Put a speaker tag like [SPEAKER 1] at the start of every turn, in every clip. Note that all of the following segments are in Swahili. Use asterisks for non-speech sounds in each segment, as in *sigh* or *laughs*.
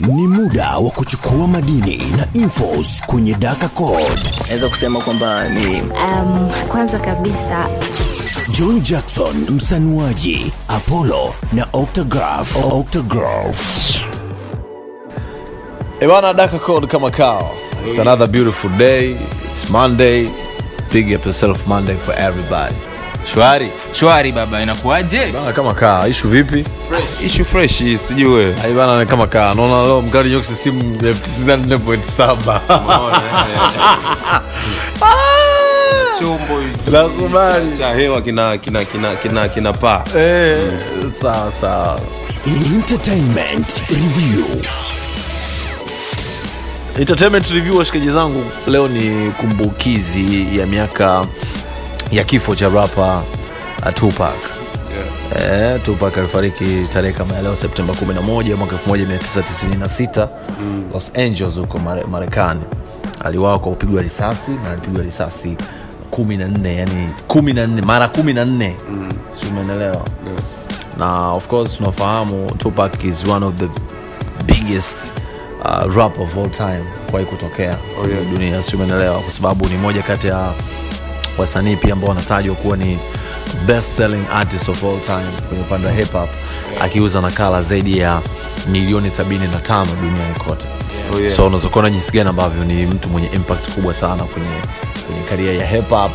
[SPEAKER 1] Ni muda wa kuchukua madini na infos kwenye Daka Code.
[SPEAKER 2] naweza kusema kwamba ni
[SPEAKER 3] Um, kwanza kabisa
[SPEAKER 1] John Jackson msanuaji, Apollo na Octograph. Octograph.
[SPEAKER 4] Ebana Daka Code kama kao. It's another beautiful day. It's Monday. Big up yourself Monday for everybody. Shwari.
[SPEAKER 5] shwari baba inakuaje
[SPEAKER 4] Bana kama kaa. Ishu vipi?
[SPEAKER 5] ishu fresh sijui wewe
[SPEAKER 4] Ai bana kama kaa. Naona leo mkali nyoksi simu 94.7.
[SPEAKER 6] chombo
[SPEAKER 4] Nakubali.
[SPEAKER 6] cha hewa kina kina kina kina kina paa
[SPEAKER 4] Eh, sawa sawa.
[SPEAKER 1] Entertainment Review.
[SPEAKER 4] Entertainment review washikaji zangu, leo ni kumbukizi ya miaka ya kifo cha rapa uh, Tupac. E, Tupac alifariki tarehe kama ya leo Septemba 11 mwaka 1996 Los Angeles huko Marekani. Aliwawa kwa kupigwa risasi na alipigwa risasi 14 yani 14 mara 14 si umeelewa? na of course tunafahamu Tupac is one of the biggest uh, rap of all time kuwahi kutokea oh, yeah. dunia si umeelewa kwa sababu ni moja kati ya wasanii pia ambao wanatajwa kuwa ni best selling artist of all time kwenye upande wa hip hop akiuza nakala zaidi ya milioni 75 duniani kote.
[SPEAKER 6] Oh, yeah.
[SPEAKER 4] so unaweza kuona jinsi gani ambavyo ni mtu mwenye impact kubwa sana kwenye kwenye karia ya hip hop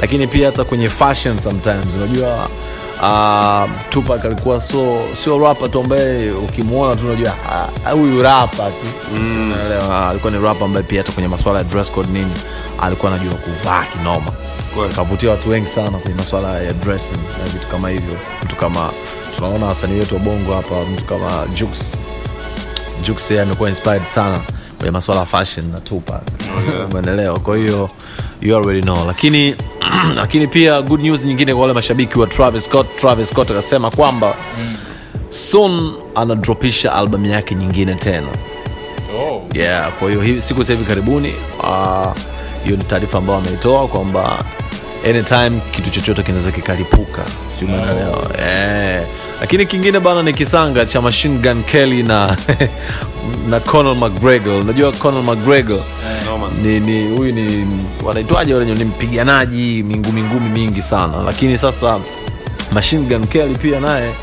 [SPEAKER 4] lakini pia hata kwenye fashion sometimes. Unajua uh, Tupac alikuwa so sio rapa tu ambaye ukimwona tu unajua ah, huyu rapa tu. Unaelewa? alikuwa ni rapa ambaye pia hata kwenye masuala ya dress code nini alikuwa anajua kuvaa kinoma. Kavutia watu wengi sana kwenye masuala ya dressing na vitu kama hivyo. Mtu kama tunaona wasanii wetu wa bongo hapa mtu kama Jux Jux yeye amekuwa inspired sana kwenye masuala ya fashion na Tupac. Umeelewa? Kwa hiyo you already know. Lakini *clears throat* lakini pia good news nyingine kwa wale mashabiki wa Travis Scott. Travis Scott akasema kwamba soon anadropisha albamu yake nyingine tena. Yeah kwa hiyo siku za hivi karibuni hiyo hiyo ni taarifa ambayo ameitoa kwamba anytime kitu chochote kinaweza kikalipuka. Si umeelewa eh. lakini kingine bana ni kisanga cha machine gun kelly na *laughs* na conal mcgregor. Unajua conal mcgregor ni ni huyu ni wanaitwaje wale ni mpiganaji mingumi ngumi mingi sana. Lakini sasa machine gun kelly pia naye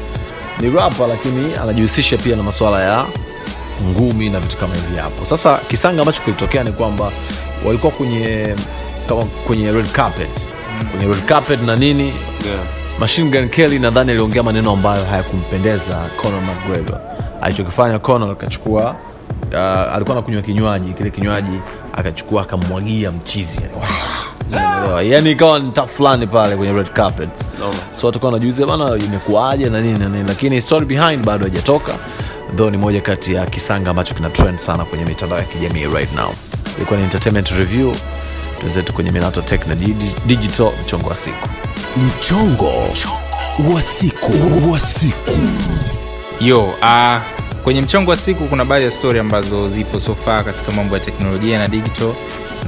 [SPEAKER 4] ni rapa lakini anajihusisha pia na masuala ya ngumi na vitu kama hivi hapo. Sasa kisanga ambacho kilitokea ni kwamba walikuwa kwenye kama kwenye red carpet. Kwenye red carpet na nini?
[SPEAKER 6] Yeah.
[SPEAKER 4] machine gun kelly nadhani aliongea maneno ambayo hayakumpendeza conor mcgregor. Alichokifanya conor akachukua uh, alikuwa anakunywa kinywaji kile kinywaji akachukua akamwagia mchizi. Yani ikawa nta fulani pale kwenye red carpet. So watakuwa wanajiuliza bana imekuaje na nini na nini? Lakini story behind bado haijatoka though ni moja kati ya kisanga ambacho kina trend sana kwenye mitandao ya kijamii right now. Ilikuwa ni entertainment review tuzetu kwenye minato tech na digital mchongo wa siku.
[SPEAKER 1] Mchongo wa siku. Wa siku.
[SPEAKER 5] yo uh, kwenye mchongo wa siku kuna baadhi ya stori ambazo zipo sofa katika mambo ya teknolojia na digital.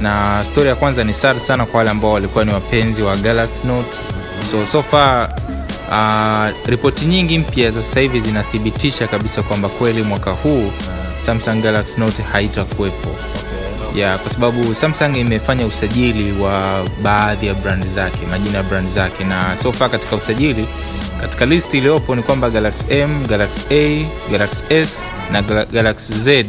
[SPEAKER 5] Na stori ya kwanza ni sad sana kwa wale ambao walikuwa ni wapenzi wa galaxy note. So so far uh, ripoti nyingi mpya za sasa hivi zinathibitisha kabisa kwamba kweli mwaka huu samsung galaxy note haitakuwepo. Ya kwa sababu samsung imefanya usajili wa baadhi ya brand zake majina ya brand zake. Na so far katika usajili katika listi iliyopo ni kwamba galaxy m galaxy a galaxy s na Gal- galaxy z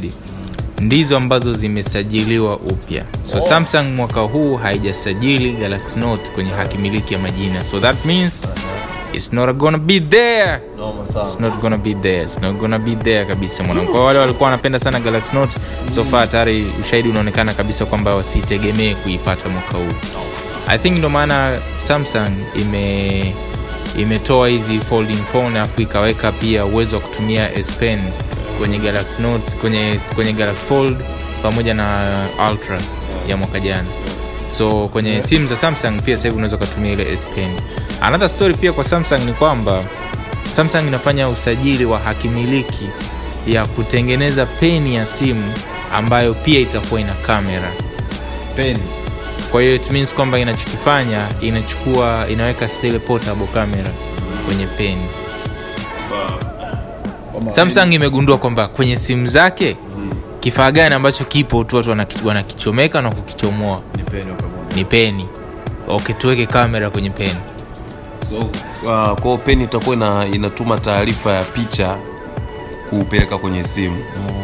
[SPEAKER 5] ndizo ambazo zimesajiliwa upya. So oh. samsung mwaka huu haijasajili galaxy note kwenye haki miliki ya majina. So that means it's not gonna be there. It's not gonna be there. It's not gonna be there kabisa mwanangu. Kwa wale walikuwa wanapenda sana galaxy note so far tayari ushahidi unaonekana kabisa kwamba wasitegemee kuipata mwaka huu. I think ndo maana samsung ime imetoa hizi folding phone alafu ikaweka pia uwezo wa kutumia s pen kwenye galaxy note kwenye, kwenye galaxy fold pamoja na ultra ya mwaka jana. So kwenye simu za samsung pia sasa hivi unaweza ukatumia ile s pen. Another story pia kwa samsung ni kwamba samsung inafanya usajili wa hakimiliki ya kutengeneza peni ya simu ambayo pia itakuwa ina kamera.
[SPEAKER 4] Peni
[SPEAKER 5] kwa hiyo it means kwamba inachokifanya inachukua inaweka zile portable camera kwenye peni samsung imegundua kwamba kwenye simu zake kifaa gani ambacho kipo tu watu wanakichomeka na kukichomoa?
[SPEAKER 4] Ni peni
[SPEAKER 5] okay tuweke kamera kwenye peni
[SPEAKER 6] so uh, kwao peni itakuwa inatuma taarifa ya picha kupeleka kwenye simu.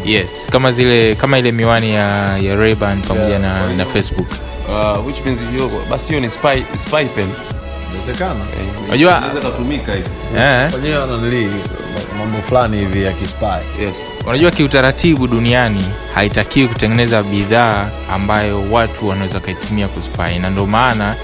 [SPEAKER 5] Yes kama zile kama ile miwani ya, ya rayban pamoja yeah, na, na facebook.
[SPEAKER 6] uh, which means hiyo basi hiyo ni spy, spy pen.
[SPEAKER 5] Unajua-
[SPEAKER 6] inaweza katumika hivi.
[SPEAKER 5] Eh?
[SPEAKER 4] Wananili mambo fulani hivi ya kispy.
[SPEAKER 6] yes.
[SPEAKER 5] Unajua kiutaratibu duniani haitakiwi kutengeneza bidhaa ambayo watu wanaweza wakaitumia kuspy. Na ndio maana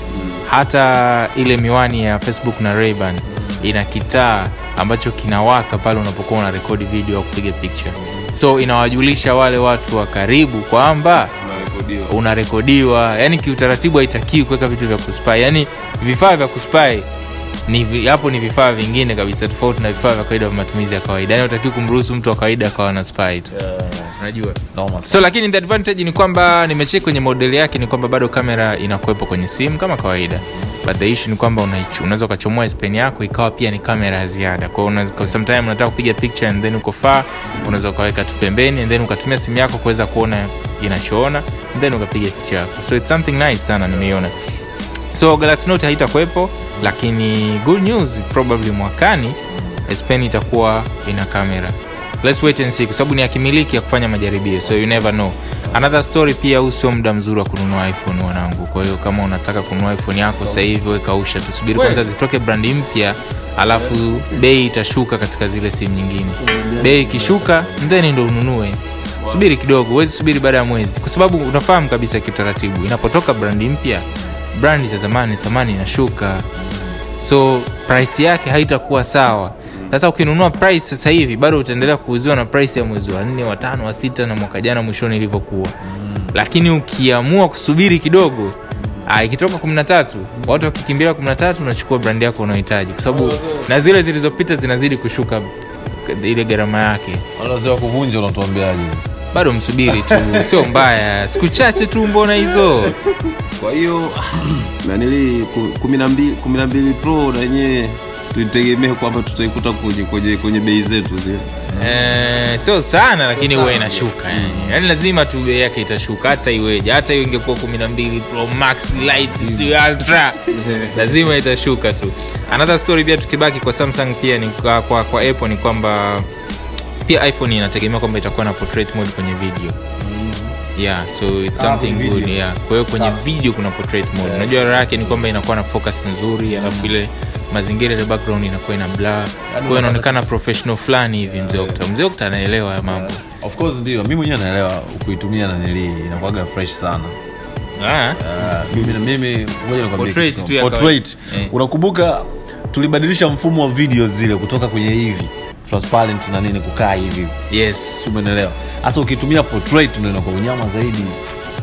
[SPEAKER 5] hata ile miwani ya facebook na rayban ina kitaa ambacho kinawaka pale unapokuwa una rekodi video au kupiga picture. So inawajulisha wale watu wa karibu kwamba
[SPEAKER 6] unarekodiwa.
[SPEAKER 5] unarekodiwa. Yani kiutaratibu haitakiwi kuweka vitu vya kuspai yani vifaa vya kuspai ni hapo ni vifaa vingine kabisa tofauti na vifaa vya kawaida vya matumizi ya kawaida. Yani utakiwi kumruhusu mtu wa kawaida akawa na spy tu. Unajua?
[SPEAKER 4] Noma.
[SPEAKER 5] so lakini the advantage ni kwamba nimecheki kwenye modeli yake ni kwamba bado kamera inakuwepo kwenye simu kama kawaida but the issue ni kwamba unaweza ukachomoa spen yako ikawa pia ni kamera ya ziada. Kwao sometime unataka kupiga picture and then uko faa unaweza ukaweka tu pembeni and then ukatumia simu yako kuweza kuona inachoona and then ukapiga picha yako. So it's something nice sana nimeiona. So galaxy haitakuwepo lakini good news probably mwakani spen itakuwa ina kamera let's wait and see kwa sababu ni akimiliki ya kufanya majaribio so you never know. Another story pia huu sio muda mzuri wa kununua iphone wanangu kwa hiyo kama unataka kununua iphone yako sasa hivi wekausha tusubiri kwanza zitoke brandi mpya alafu bei itashuka katika zile simu nyingine. Bei ikishuka then ndo ununue. Subiri kidogo huwezi subiri baada ya mwezi. Kwa sababu unafahamu kabisa kiutaratibu inapotoka brandi mpya brandi za zamani thamani inashuka. So price yake haitakuwa sawa sasa ukinunua price sasa hivi bado utaendelea kuuziwa na price ya mwezi wa nne watano wa sita na mwaka jana mwishoni ilivyokuwa. Lakini ukiamua kusubiri kidogo ah, ikitoka 13 watu wakikimbilia 13 unachukua brand yako unaohitaji kwa sababu na zile zilizopita zinazidi kushuka ile gharama yake.
[SPEAKER 4] Wale wa kuvunja unatuambiaje?
[SPEAKER 5] bado msubiri tu sio mbaya. Siku chache tu mbona hizo?
[SPEAKER 6] Kwa hiyo *clears throat* nanili kumi na kumi na mbili pro na yenyewe tuitegemee kwamba tutaikuta kwenye, kwenye, kwenye bei zetu zile
[SPEAKER 5] Eh, sio sana lakini huwa inashuka yani. yani lazima tu bei yake itashuka hata iweje. Hata hiyo ingekuwa 12 pro max light si ultra. *laughs* Lazima itashuka tu. Another story pia tukibaki kwa samsung pia ni kwa, kwa, kwa apple ni kwamba pia iphone inategemea kwamba itakuwa na portrait mode kwenye video. Yeah so it's something
[SPEAKER 4] kwenye
[SPEAKER 5] good yeah. Kwa hiyo kwenye video kuna portrait mode. Unajua raha yake ni kwamba inakuwa na focus nzuri alafu ile mazingira ile background inakuwa ina blur kwa hiyo inaonekana professional fulani hivi mzee Okta mzee Okta anaelewa haya mambo
[SPEAKER 4] Of course ndio. Mimi mwenyewe naelewa kuitumia na nili inakuwaga fresh sana.
[SPEAKER 5] ah
[SPEAKER 4] Uh, mimi mimi ngoja nikwambie
[SPEAKER 5] Portrait
[SPEAKER 4] kitu.
[SPEAKER 5] tu ya
[SPEAKER 4] Portrait.
[SPEAKER 5] kawaida. Eh.
[SPEAKER 4] Unakumbuka tulibadilisha mfumo wa video zile kutoka kwenye hivi transparent na nini kukaa hivi.
[SPEAKER 5] yes
[SPEAKER 4] umeelewa? Sasa ukitumia portrait ndio inakuwa unyama zaidi.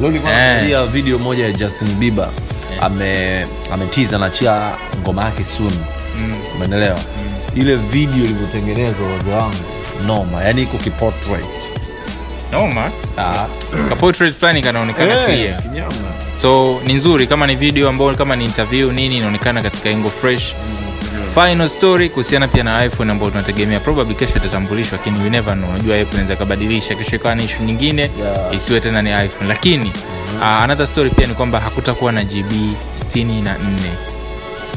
[SPEAKER 4] Leo nilikuwa
[SPEAKER 5] Eh.
[SPEAKER 4] video moja ya Justin Bieber ame ametiza anachia ngoma yake soon.
[SPEAKER 5] mm.
[SPEAKER 4] Umeelewa? Ile video ilivyotengenezwa wazee wangu noma, yani iko kiportrait.
[SPEAKER 5] noma
[SPEAKER 4] Ah, *clears throat*
[SPEAKER 5] fulani kanaonekana
[SPEAKER 4] eh,
[SPEAKER 5] clear
[SPEAKER 4] kinyama.
[SPEAKER 5] so ni nzuri kama ni video ambayo kama ni interview nini inaonekana katika engo fresh final story kuhusiana pia na iphone ambayo tunategemea. Probably kesho itatambulishwa lakini we never know. Unajua apple inaweza kabadilisha kesho ikawa ni ishu nyingine
[SPEAKER 4] Yeah.
[SPEAKER 5] isiwe tena ni iphone. Lakini uh, another story pia ni kwamba hakutakuwa na gb 64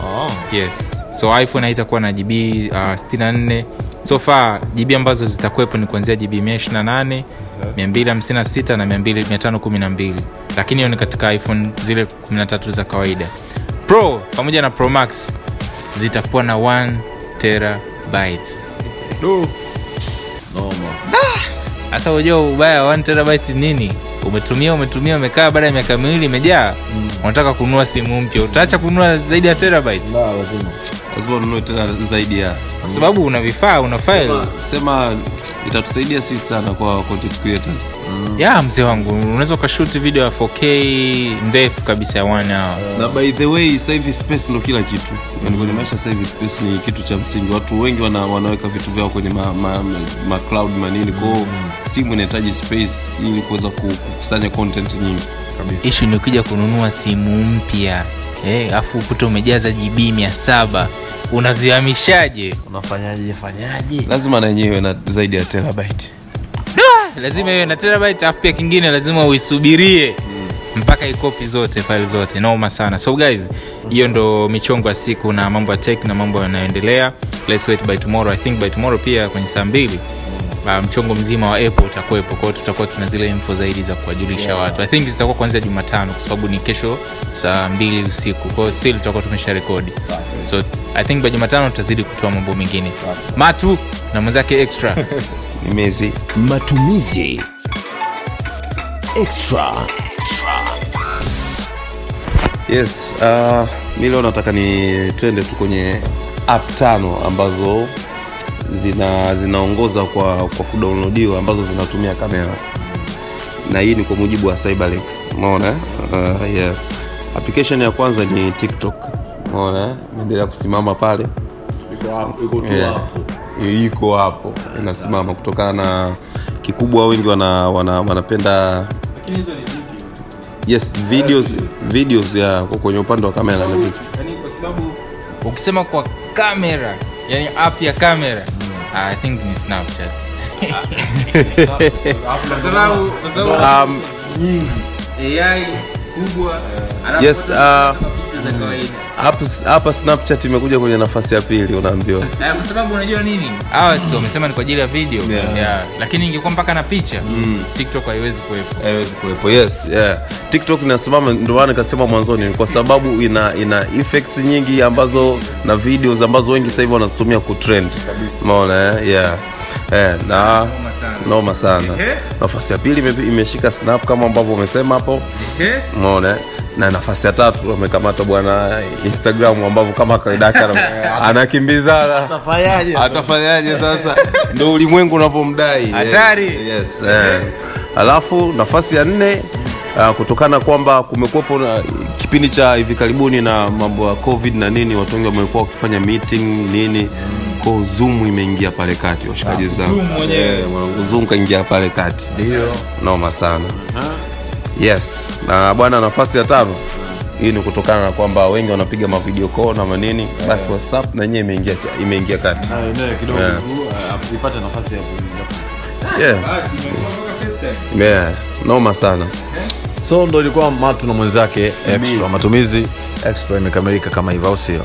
[SPEAKER 4] Oh.
[SPEAKER 5] yes. So iphone haitakuwa na gb uh, 64 so far gb ambazo zitakuwepo ni kuanzia gb 128 256 na 512 lakini hiyo ni katika iphone zile 13 za kawaida. Pro pamoja na pro max zitakuwa na 1 terabyte.
[SPEAKER 4] Noma.
[SPEAKER 5] sasa unajua ubaya wa 1 terabyte nini? Umetumia umetumia umekaa baada ya miaka miwili imejaa. Unataka kununua simu mpya. Utaacha kununua zaidi ya terabyte?
[SPEAKER 4] La, lazima.
[SPEAKER 6] Lazima ununue tena zaidi ya
[SPEAKER 5] kwa sababu una vifaa una file.
[SPEAKER 6] Sema, sema itatusaidia sisi sana kwa content creators.
[SPEAKER 5] Ya mzee wangu unaweza ukashuti video ya 4k ndefu kabisa ya one hour.
[SPEAKER 6] Na by the way sahivi space ndo kila kitu. Kwenye maisha sahivi space ni kitu cha msingi. Watu wengi wana, wanaweka vitu vyao kwenye ma, ma, ma, ma cloud manini kwao simu inahitaji space ili kuweza kukusanya content nyingi.
[SPEAKER 5] Ishu ni ukija kununua simu mpya eh, afu ukuta umejaza gb 700 unazihamishaje?
[SPEAKER 4] Unafanyaje fanyaje?
[SPEAKER 6] Lazima na yenyewe na zaidi ya terabyte.
[SPEAKER 5] Lazima iwe na terabyte alafu pia kingine lazima uisubirie. Mpaka ikopi zote faili zote. Noma sana. So guys hiyo ndo michongo ya siku na mambo ya tech na mambo yanayoendelea. Let's wait by tomorrow. I think by tomorrow pia kwenye saa mbili mchongo mzima wa apple utakuwepo. Kwao tutakuwa tuna zile info zaidi za kuwajulisha yeah. watu. I think zitakuwa kuanzia jumatano kwa sababu ni kesho saa mbili usiku. Kwao still tutakuwa tumesha rekodi so i think by jumatano tutazidi kutoa mambo mengine. Matu na mwenzake extra. *laughs*
[SPEAKER 6] Nimezi
[SPEAKER 1] Matumizi. Extra.
[SPEAKER 6] yes uh, mi leo nataka ni twende tu kwenye app tano ambazo zina zinaongoza kwa kwa kudownloadiwa ambazo zinatumia kamera. Na hii ni kwa mujibu wa cyberlink. Umeona uh, yeah. application ya kwanza ni tiktok. Umeona imeendelea kusimama pale. Yeah. iko hapo inasimama kutokana na kikubwa wengi wana, wana, wanapenda yes videos videos ya kwenye upande wa kamera na vitu
[SPEAKER 5] ukisema kwa kamera yani app ya kamera i think in snapchat. Kwa sababu- kwa sababu
[SPEAKER 6] um,
[SPEAKER 5] AI kubwa
[SPEAKER 6] Yes, uh,
[SPEAKER 5] picha za kawaida
[SPEAKER 6] hapa hapa snapchat imekuja kwenye nafasi ya pili unaambiwa *laughs*
[SPEAKER 5] Eh, kwa sababu unajua nini hawa si wamesema ni kwa ajili ya video
[SPEAKER 6] Yeah.
[SPEAKER 5] yeah. lakini ingekuwa mpaka na picha tiktok haiwezi kuwepo
[SPEAKER 6] haiwezi kuwepo yes yeah. tiktok inasimama ndio maana nikasema mwanzoni kwa sababu ina ina effects nyingi ambazo na videos ambazo wengi sasa hivi wanazitumia kutrend umeona eh? yeah. Eh, na noma sana. nafasi ya pili ime- imeshika snap kama ambavyo umesema hapo.
[SPEAKER 5] Okay?
[SPEAKER 6] umeona? Eh? na nafasi ya tatu amekamata bwana instagram ambavyo kama kawaida *laughs* anakimbizana atafanyaje sasa? Ndo ulimwengu unavyomdai.
[SPEAKER 5] Hatari.
[SPEAKER 6] yes, eh. alafu nafasi ya nne uh, kutokana kwamba kumekuwepo na kipindi cha hivi karibuni na mambo ya covid na nini watu wengi wamekuwa wakifanya meeting nini ko Zumu imeingia pale kati washikaji zangu.
[SPEAKER 5] Zoom.
[SPEAKER 6] Eh, mwanangu zoom kaingia pale kati.
[SPEAKER 4] Ndio.
[SPEAKER 6] Noma sana. Yes. Na bwana nafasi ya tano. Hii ni kutokana na kwamba wengi wanapiga mavideo call na manini. Basi whatsapp na yenyewe imeingia imeingia kati.
[SPEAKER 4] Kidogo
[SPEAKER 6] Yeah.
[SPEAKER 4] uh, ipate nafasi ya
[SPEAKER 6] yeah. yeah. noma sana.
[SPEAKER 4] So ndo ilikuwa matu na mwenzake extra. Matumizi extra imekamilika kama hivyo au sio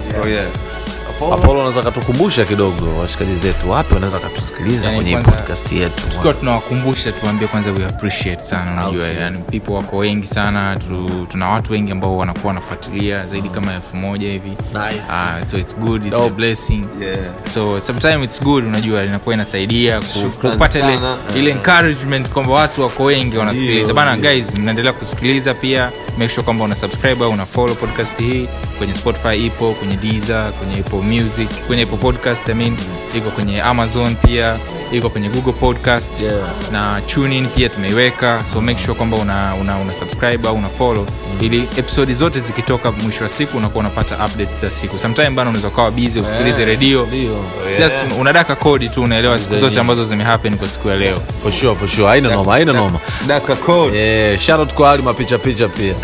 [SPEAKER 6] oh,
[SPEAKER 4] anaweza katukumbusha kidogo washikaji zetu. Wapi wanaweza katusikiliza
[SPEAKER 5] Yani
[SPEAKER 4] kwenye podcast yetu?
[SPEAKER 5] tukiwa tunawakumbusha tuambie kwanza we appreciate sana. Unajua yani people wako wengi sana tu, tuna watu wengi ambao wanakuwa wanafuatilia zaidi kama elfu moja hivi.
[SPEAKER 4] Nice.
[SPEAKER 5] uh, so it's good it's a blessing.
[SPEAKER 6] Yeah.
[SPEAKER 5] so sometimes it's good unajua inakuwa inasaidia kupata ile, ile encouragement kwamba watu wako wengi wanasikiliza. Bana guys mnaendelea kusikiliza pia. Make sure kwamba una subscribe au una follow podcast hii. Kwenye spotify ipo kwenye Deezer, kwenye apple music kwenye apple podcast I mean, iko kwenye amazon pia iko kwenye google podcast
[SPEAKER 4] Yeah.
[SPEAKER 5] na tunin pia tumeiweka. So make sure kwamba una, una, una subscribe au una follow mm. ili episodi zote zikitoka mwisho wa siku unakuwa unapata update za siku. Sometime bana unaweza ukawa bizi usikilize redio
[SPEAKER 4] yeah.
[SPEAKER 5] just unadaka kodi tu unaelewa siku zote ambazo zimehappen kwa siku ya leo.
[SPEAKER 4] For sure for sure. Haina noma haina noma.
[SPEAKER 6] daka code
[SPEAKER 4] yeah. shout out kwa hali mapichapicha pia.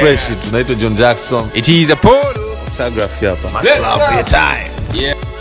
[SPEAKER 4] Fresh tunaitwa John Jackson.
[SPEAKER 5] It is a polo
[SPEAKER 6] photography hapa.
[SPEAKER 4] Much love for your time.
[SPEAKER 5] Yeah